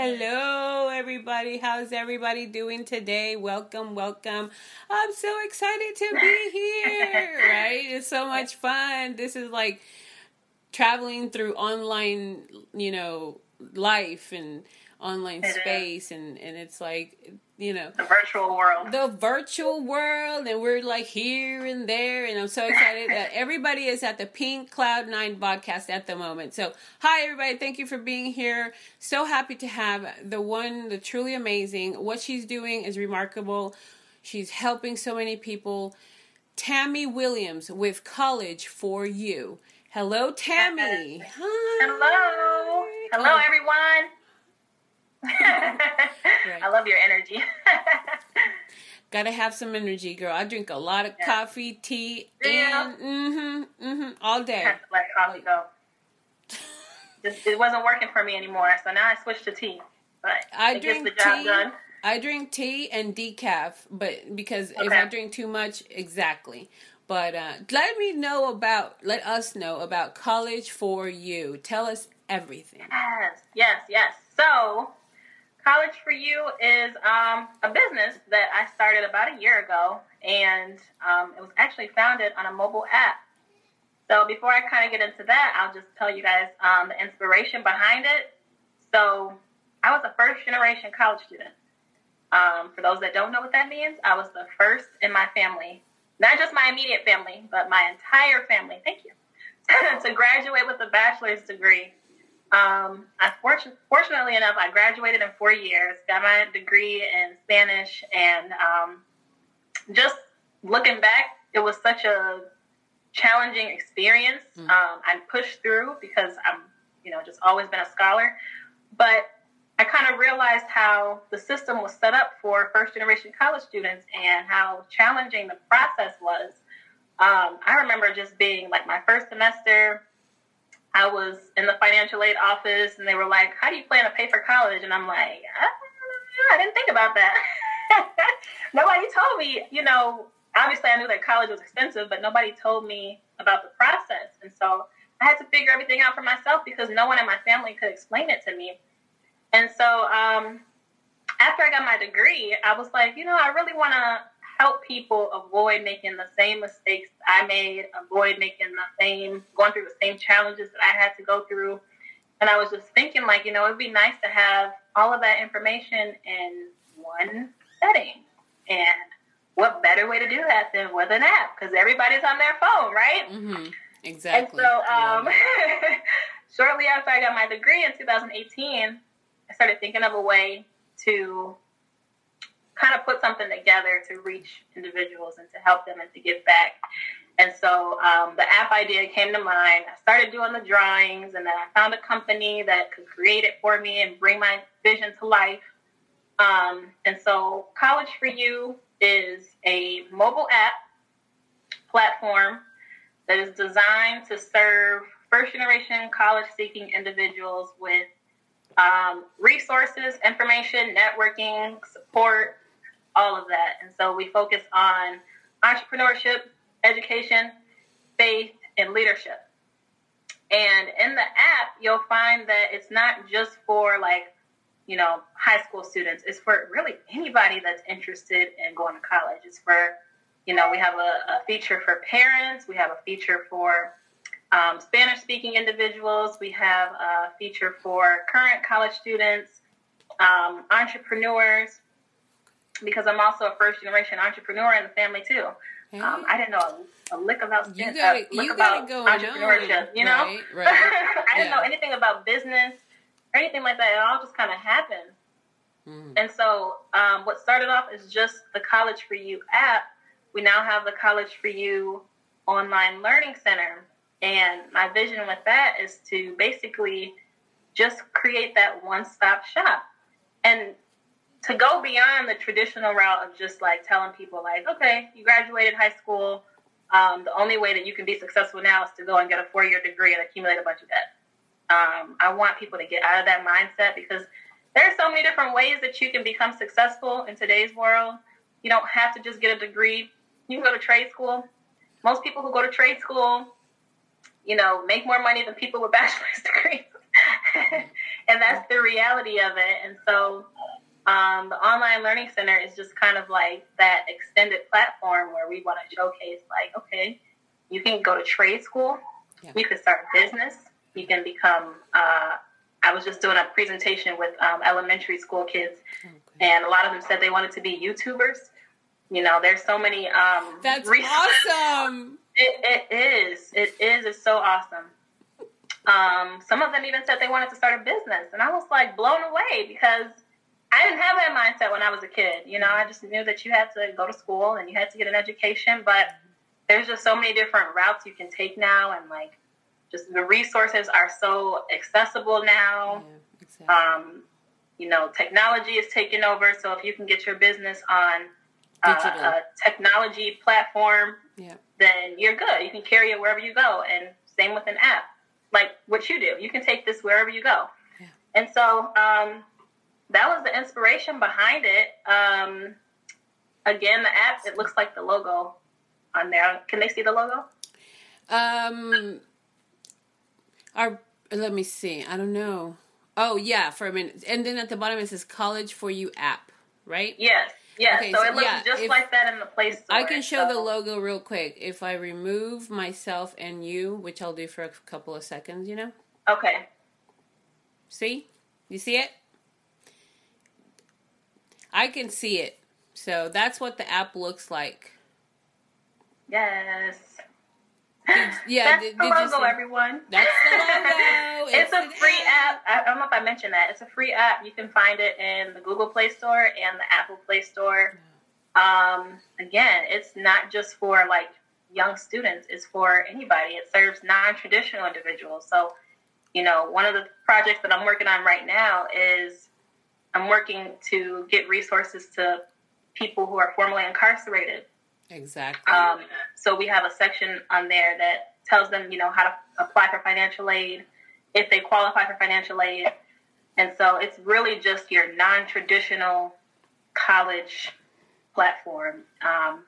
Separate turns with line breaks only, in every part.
Hello, everybody. How's everybody doing today? Welcome, welcome. I'm so excited to be here, right? It's so much fun. This is like traveling through online, you know, life and online space and and it's like you know.
The virtual world.
the virtual world and we're like here and there and i'm so excited that everybody is at the pink cloud nine podcast at the moment. So hi everybody. Thank you for being here. So happy to have the one the truly amazing. What she's doing is remarkable. She's helping so many people. Tammy williams with college for you. Hello tammy. Hi.
Hello. Hello,
Oh,
everyone. I love your energy.
Gotta have some energy, girl. I drink a lot of
Yeah.
coffee, tea,
Yeah.
and mm-hmm, mm-hmm, all day.
Let coffee go. Just it wasn't working for me anymore, so now I switched to tea. But
I drink tea.
done.
I drink tea and decaf, but because if I drink too much, exactly. But uh, let me know about, let us know about college for you. Tell us everything.
Yes, yes, yes. So, College for You is um, a business that I started about a year ago, and um, it was actually founded on a mobile app. So, before I kind of get into that, I'll just tell you guys um, the inspiration behind it. So, I was a first generation college student. Um, for those that don't know what that means, I was the first in my family, not just my immediate family, but my entire family. Thank you. to graduate with a bachelor's degree um, I fortun- fortunately enough, I graduated in four years, got my degree in Spanish, and um, just looking back, it was such a challenging experience.
Mm.
Um, I pushed through because I'm, you know, just always been a scholar, but I kind of realized how the system was set up for first generation college students and how challenging the process was. Um, I remember just being like my first semester. I was in the financial aid office and they were like, How do you plan to pay for college? And I'm like, I. I didn't think about that. nobody told me, you know, obviously I knew that college was expensive, but nobody told me about the process. And so I had to figure everything out for myself because no one in my family could explain it to me. And so um, after I got my degree, I was like, you know, I really want to help people avoid making the same mistakes I made, avoid making the same, going through the same challenges that I had to go through. And I was just thinking, like, you know, it'd be nice to have all of that information in one setting. And what better way to do that than with an app? Because everybody's on their phone, right?
Mm-hmm. Exactly.
And so, um, shortly after I got my degree in 2018, I started thinking of a way to kind of put something together to reach individuals and to help them and to give back. And so um, the app idea came to mind. I started doing the drawings, and then I found a company that could create it for me and bring my vision to life. Um, and so, College for You is a mobile app platform that is designed to serve first generation college seeking individuals with um, resources, information, networking, support, all of that. And so we focus on entrepreneurship, education, faith, and leadership. And in the app, you'll find that it's not just for like, you know, high school students. It's for really anybody that's interested in going to college. It's for, you know, we have a, a feature for parents. We have a feature for um, Spanish speaking individuals. We have a feature for current college students, um, entrepreneurs, because I'm also a first generation entrepreneur in the family too.
Hey,
Um, I didn't know a, a lick about
you got it.
lick
You got
about entrepreneurship.
on.
You know,
Right. Right.
I didn't
Yeah.
know anything about business or anything like that. It all just kind of happened.
Mhm.
And so, um, what started off as just the College for You app, we now have the College for You online learning center. And my vision with that is to basically just create that one stop shop and to go beyond the traditional route of just like telling people, like, okay, you graduated high school. Um, the only way that you can be successful now is to go and get a four year degree and accumulate a bunch of debt. Um, I want people to get out of that mindset because there are so many different ways that you can become successful in today's world. You don't have to just get a degree. You can go to trade school. Most people who go to trade school, you know, make more money than people with bachelor's degrees. and and that's the reality of it. And so um, the online learning center is just kind of like that extended platform where we want to showcase, like, okay, you can go to trade school, yeah. you can start a business, you can become. Uh, I was just doing a presentation with um, elementary school kids, okay. and a lot of them said they wanted to be YouTubers. You know, there's so many. Um,
That's awesome.
It, it is. It is. It's so awesome. Um, some of them even said they wanted to start a business, and I was like blown away because I didn't have that mindset when I was a kid. You know, I just knew that you had to go to school and you had to get an education, but there's just so many different routes you can take now, and like just the resources are so accessible now. Yeah, exactly. um, you know, technology is taking over, so if you can get your business on uh, a technology platform, yeah. then you're good. You can carry it wherever you go, and same with an app, like what you do. You can take this wherever you go. Yeah. And so um, that was the inspiration behind it. Um, again, the app it looks like the logo on there. Can they see the logo?
Um, our let me see. I don't know. Oh yeah, for a minute. And then at the bottom it says "College for You" app, right?
Yes. Yeah, okay, so, so, it looks yeah, just like that in the Play Store.
I can show so. the logo real quick. If I remove myself and you, which I'll do for a couple of seconds, you know?
Okay.
See? You see it? I can see it. So that's what the app looks like.
Yes. Did, yeah, that's did, the logo, everyone.
That's the logo.
it's, it's a free app. app. I don't know if I mentioned that. It's a free app. You can find it in the Google Play Store and the Apple Play Store. Um, again, it's not just for like young students. It's for anybody. It serves non-traditional individuals. So, you know, one of the projects that I'm working on right now is I'm working to get resources to people who are formerly incarcerated
Exactly.
Um, so we have a section on there that tells them, you know, how to apply for financial aid, if they qualify for financial aid. And so it's really just your non traditional college platform um,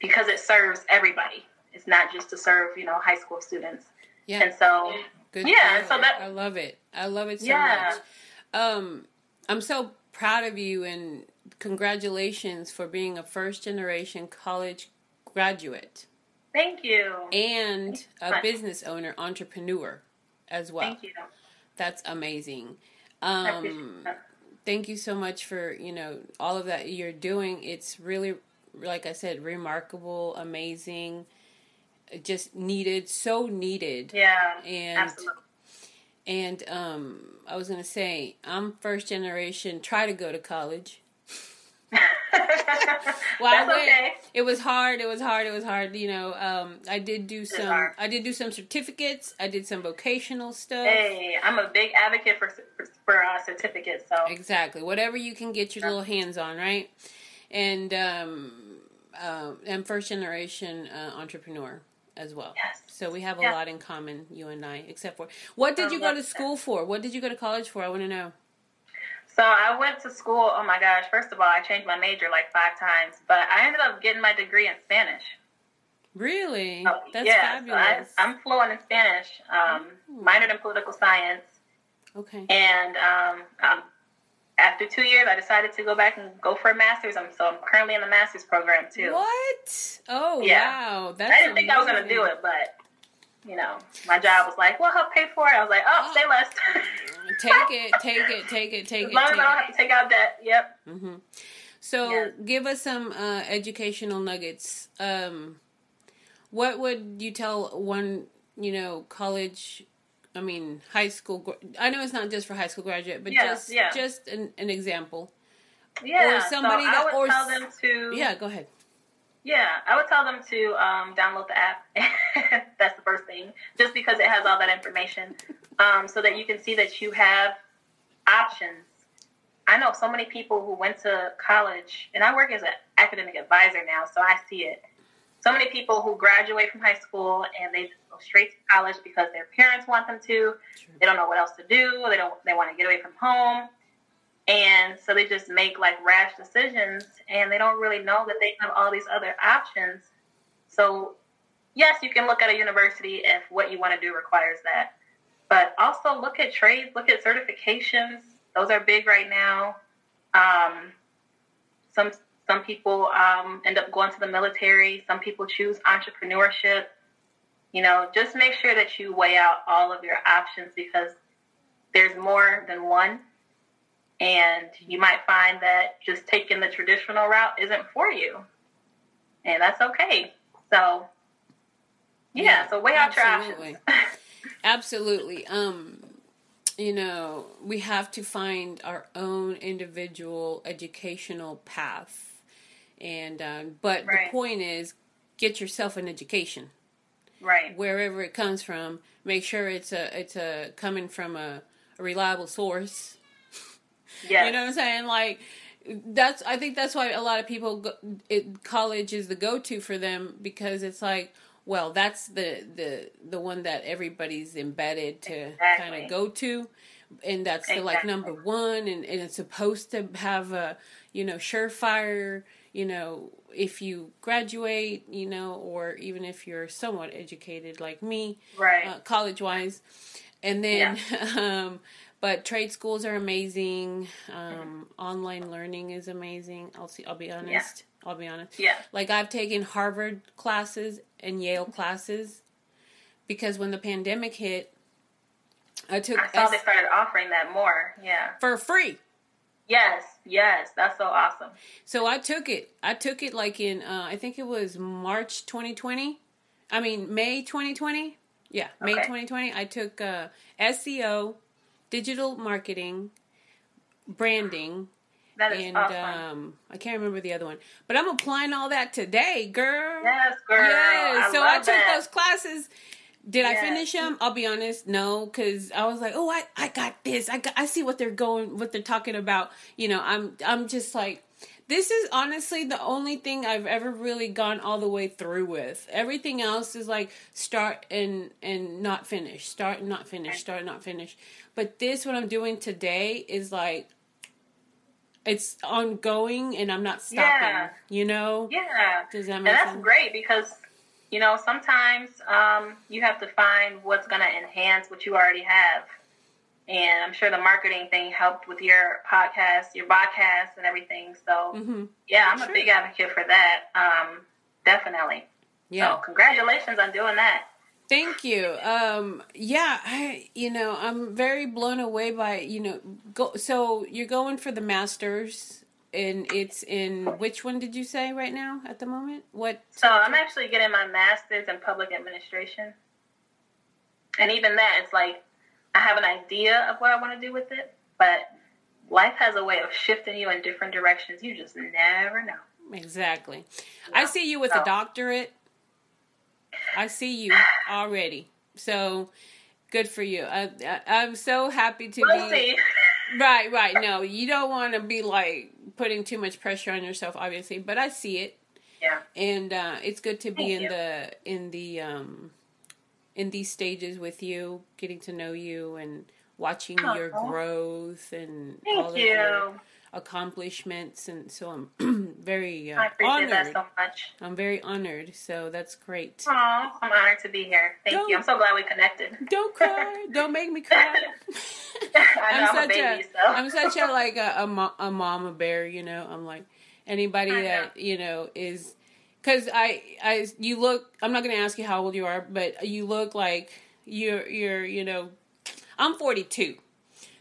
because it serves everybody. It's not just to serve, you know, high school students. Yeah. And so, Good yeah. So that
I love it. I love it so yeah. much. Um, I'm so proud of you and congratulations for being a first generation college graduate.
Thank you.
And a business owner, entrepreneur as well.
Thank you.
That's amazing. Um, thank you so much for, you know, all of that you're doing. It's really like I said, remarkable, amazing, just needed, so needed.
Yeah.
And absolutely. And um I was going to say, I'm first generation, try to go to college.
well, That's okay.
It was hard. It was hard. It was hard. You know, um, I did do some. I did do some certificates. I did some vocational stuff.
Hey, I'm a big advocate for for, for uh, certificates. So
exactly, whatever you can get your little hands on, right? And um, uh, I'm first generation uh, entrepreneur as well.
Yes.
So we have a lot in common, you and I, except for what did you go to school for? What did you go to college for? I want to know.
So I went to school. Oh my gosh! First of all, I changed my major like five times, but I ended up getting my degree in Spanish.
Really? So, That's yeah,
fabulous. So I, am fluent in Spanish. Um, minored in political science.
Okay.
And um, um, after two years, I decided to go back and go for a master's. I'm so I'm currently in the master's program too.
What? Oh yeah. wow! That's I
didn't amazing. think I was going to do it, but you know, my job was like, well, help pay for it. I was like, oh, say less.
take it, take it, take it, take
as it. As long as I don't have to take out debt. Yep.
Mm-hmm. So, yes. give us some uh, educational nuggets. Um, what would you tell one, you know, college? I mean, high school. I know it's not just for high school graduate, but just yeah. just an, an example.
Yeah. Or somebody so that, or tell them to.
Yeah, go ahead.
Yeah, I would tell them to um, download the app. That's the first thing, just because it has all that information, um, so that you can see that you have options. I know so many people who went to college, and I work as an academic advisor now, so I see it. So many people who graduate from high school and they go straight to college because their parents want them to. They don't know what else to do. They don't. They want to get away from home. And so they just make like rash decisions and they don't really know that they have all these other options. So, yes, you can look at a university if what you want to do requires that. but also look at trades, look at certifications. Those are big right now. Um, some some people um, end up going to the military. Some people choose entrepreneurship. You know, just make sure that you weigh out all of your options because there's more than one. And you might find that just taking the traditional route isn't for you. And that's okay. So, yeah, yeah so weigh out absolutely. your options.
absolutely. Um, you know, we have to find our own individual educational path and uh, but right. the point is, get yourself an education.
Right.
Wherever it comes from, make sure it's a it's a coming from a, a reliable source. Yeah. you know what I'm saying? Like that's I think that's why a lot of people go, it, college is the go to for them because it's like well that's the the the one that everybody's embedded to exactly. kind of go to and that's exactly. the like number one and, and it's supposed to have a you know surefire you know, if you graduate, you know, or even if you're somewhat educated like me,
right,
uh, college wise, and then, yeah. um, but trade schools are amazing. Um, mm-hmm. Online learning is amazing. I'll see. I'll be honest. Yeah. I'll be honest.
Yeah.
Like I've taken Harvard classes and Yale classes because when the pandemic hit, I took.
I saw S- they started offering that more. Yeah.
For free.
Yes, yes, that's so awesome.
So I took it. I took it like in uh, I think it was March 2020. I mean May 2020. Yeah, May okay. 2020. I took uh, SEO, digital marketing, branding,
and awesome.
um, I can't remember the other one, but I'm applying all that today, girl.
Yes, girl. Yes.
I so I took that. those classes did I finish them? I'll be honest, no, because I was like, oh, I, I got this. I got, I see what they're going, what they're talking about. You know, I'm I'm just like, this is honestly the only thing I've ever really gone all the way through with. Everything else is like start and and not finish, start and not finish, start and not finish. But this, what I'm doing today, is like it's ongoing and I'm not stopping. Yeah. You know?
Yeah. Does that make and that's sense? great because you know, sometimes um, you have to find what's going to enhance what you already have. And I'm sure the marketing thing helped with your podcast, your podcast, and everything. So, mm-hmm. yeah, I'm sure. a big advocate for that. Um, definitely. Yeah. So, congratulations on doing that.
Thank you. Um, yeah, I, you know, I'm very blown away by, you know, go. So you're going for the masters and it's in which one did you say right now at the moment? What?
So I'm actually getting my master's in public administration, and even that, it's like I have an idea of what I want to do with it, but life has a way of shifting you in different directions. You just never know.
Exactly. I see you with so. a doctorate. I see you already. So good for you. I, am so happy to
we'll
be.
See.
Right, right. No, you don't want to be like putting too much pressure on yourself, obviously. But I see it.
Yeah.
And uh, it's good to be Thank in you. the in the um, in these stages with you, getting to know you and watching uh-huh. your growth and
Thank all of your
accomplishments, and so I'm very uh,
I appreciate
honored.
that so much.
I'm very honored, so that's great.
Oh, I'm honored to be here. Thank don't, you. I'm so glad we connected.
Don't cry. don't make me cry.
I am such a, baby,
so. I'm such a like a, a, a mama bear. You know, I'm like anybody that you know is because I I you look. I'm not going to ask you how old you are, but you look like you're you're you know. I'm 42,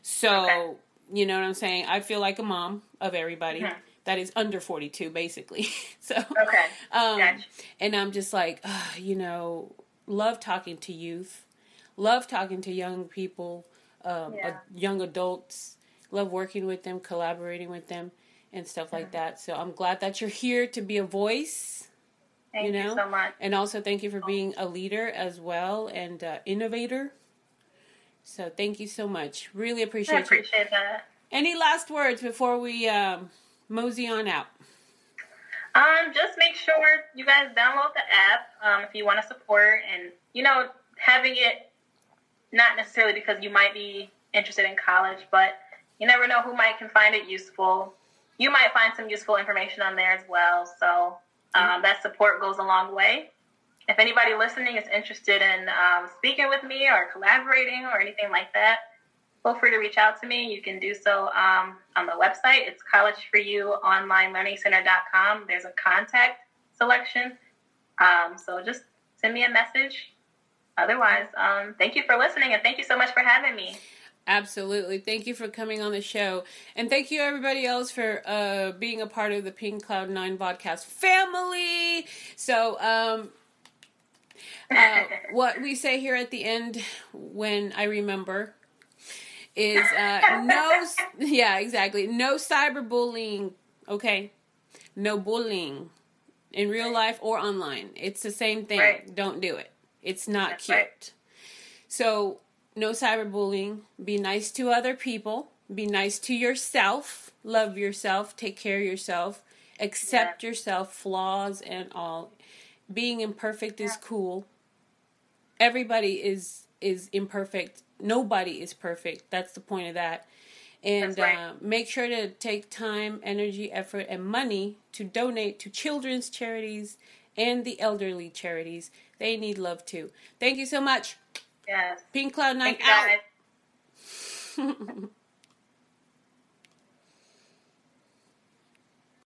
so. Okay you know what I'm saying? I feel like a mom of everybody mm-hmm. that is under 42, basically. so
okay,
um, gotcha. and I'm just like, uh, you know, love talking to youth, love talking to young people, um, yeah. uh, young adults. Love working with them, collaborating with them, and stuff like mm-hmm. that. So I'm glad that you're here to be a voice.
Thank
you, know?
you so much.
And also thank you for being a leader as well and uh, innovator. So thank you so much. Really appreciate I
appreciate you. that.
Any last words before we um, mosey on out?
Um, just make sure you guys download the app um, if you want to support, and you know, having it not necessarily because you might be interested in college, but you never know who might can find it useful. You might find some useful information on there as well. So um, mm-hmm. that support goes a long way. If anybody listening is interested in um, speaking with me or collaborating or anything like that, feel free to reach out to me. You can do so um, on the website. It's collegeforyouonlinelearningcenter.com. There's a contact selection. Um, so just send me a message. Otherwise, um, thank you for listening and thank you so much for having me.
Absolutely. Thank you for coming on the show. And thank you, everybody else, for uh, being a part of the Pink Cloud 9 podcast family. So, um, uh, what we say here at the end when I remember is uh, no, yeah, exactly. No cyberbullying, okay? No bullying in real life or online. It's the same thing. Right. Don't do it. It's not That's cute. Right. So, no cyberbullying. Be nice to other people. Be nice to yourself. Love yourself. Take care of yourself. Accept yeah. yourself, flaws and all. Being imperfect is cool. Everybody is is imperfect. Nobody is perfect. That's the point of that. And right. uh, make sure to take time, energy, effort, and money to donate to children's charities and the elderly charities. They need love too. Thank you so much.
Yes.
Pink Cloud 9 out.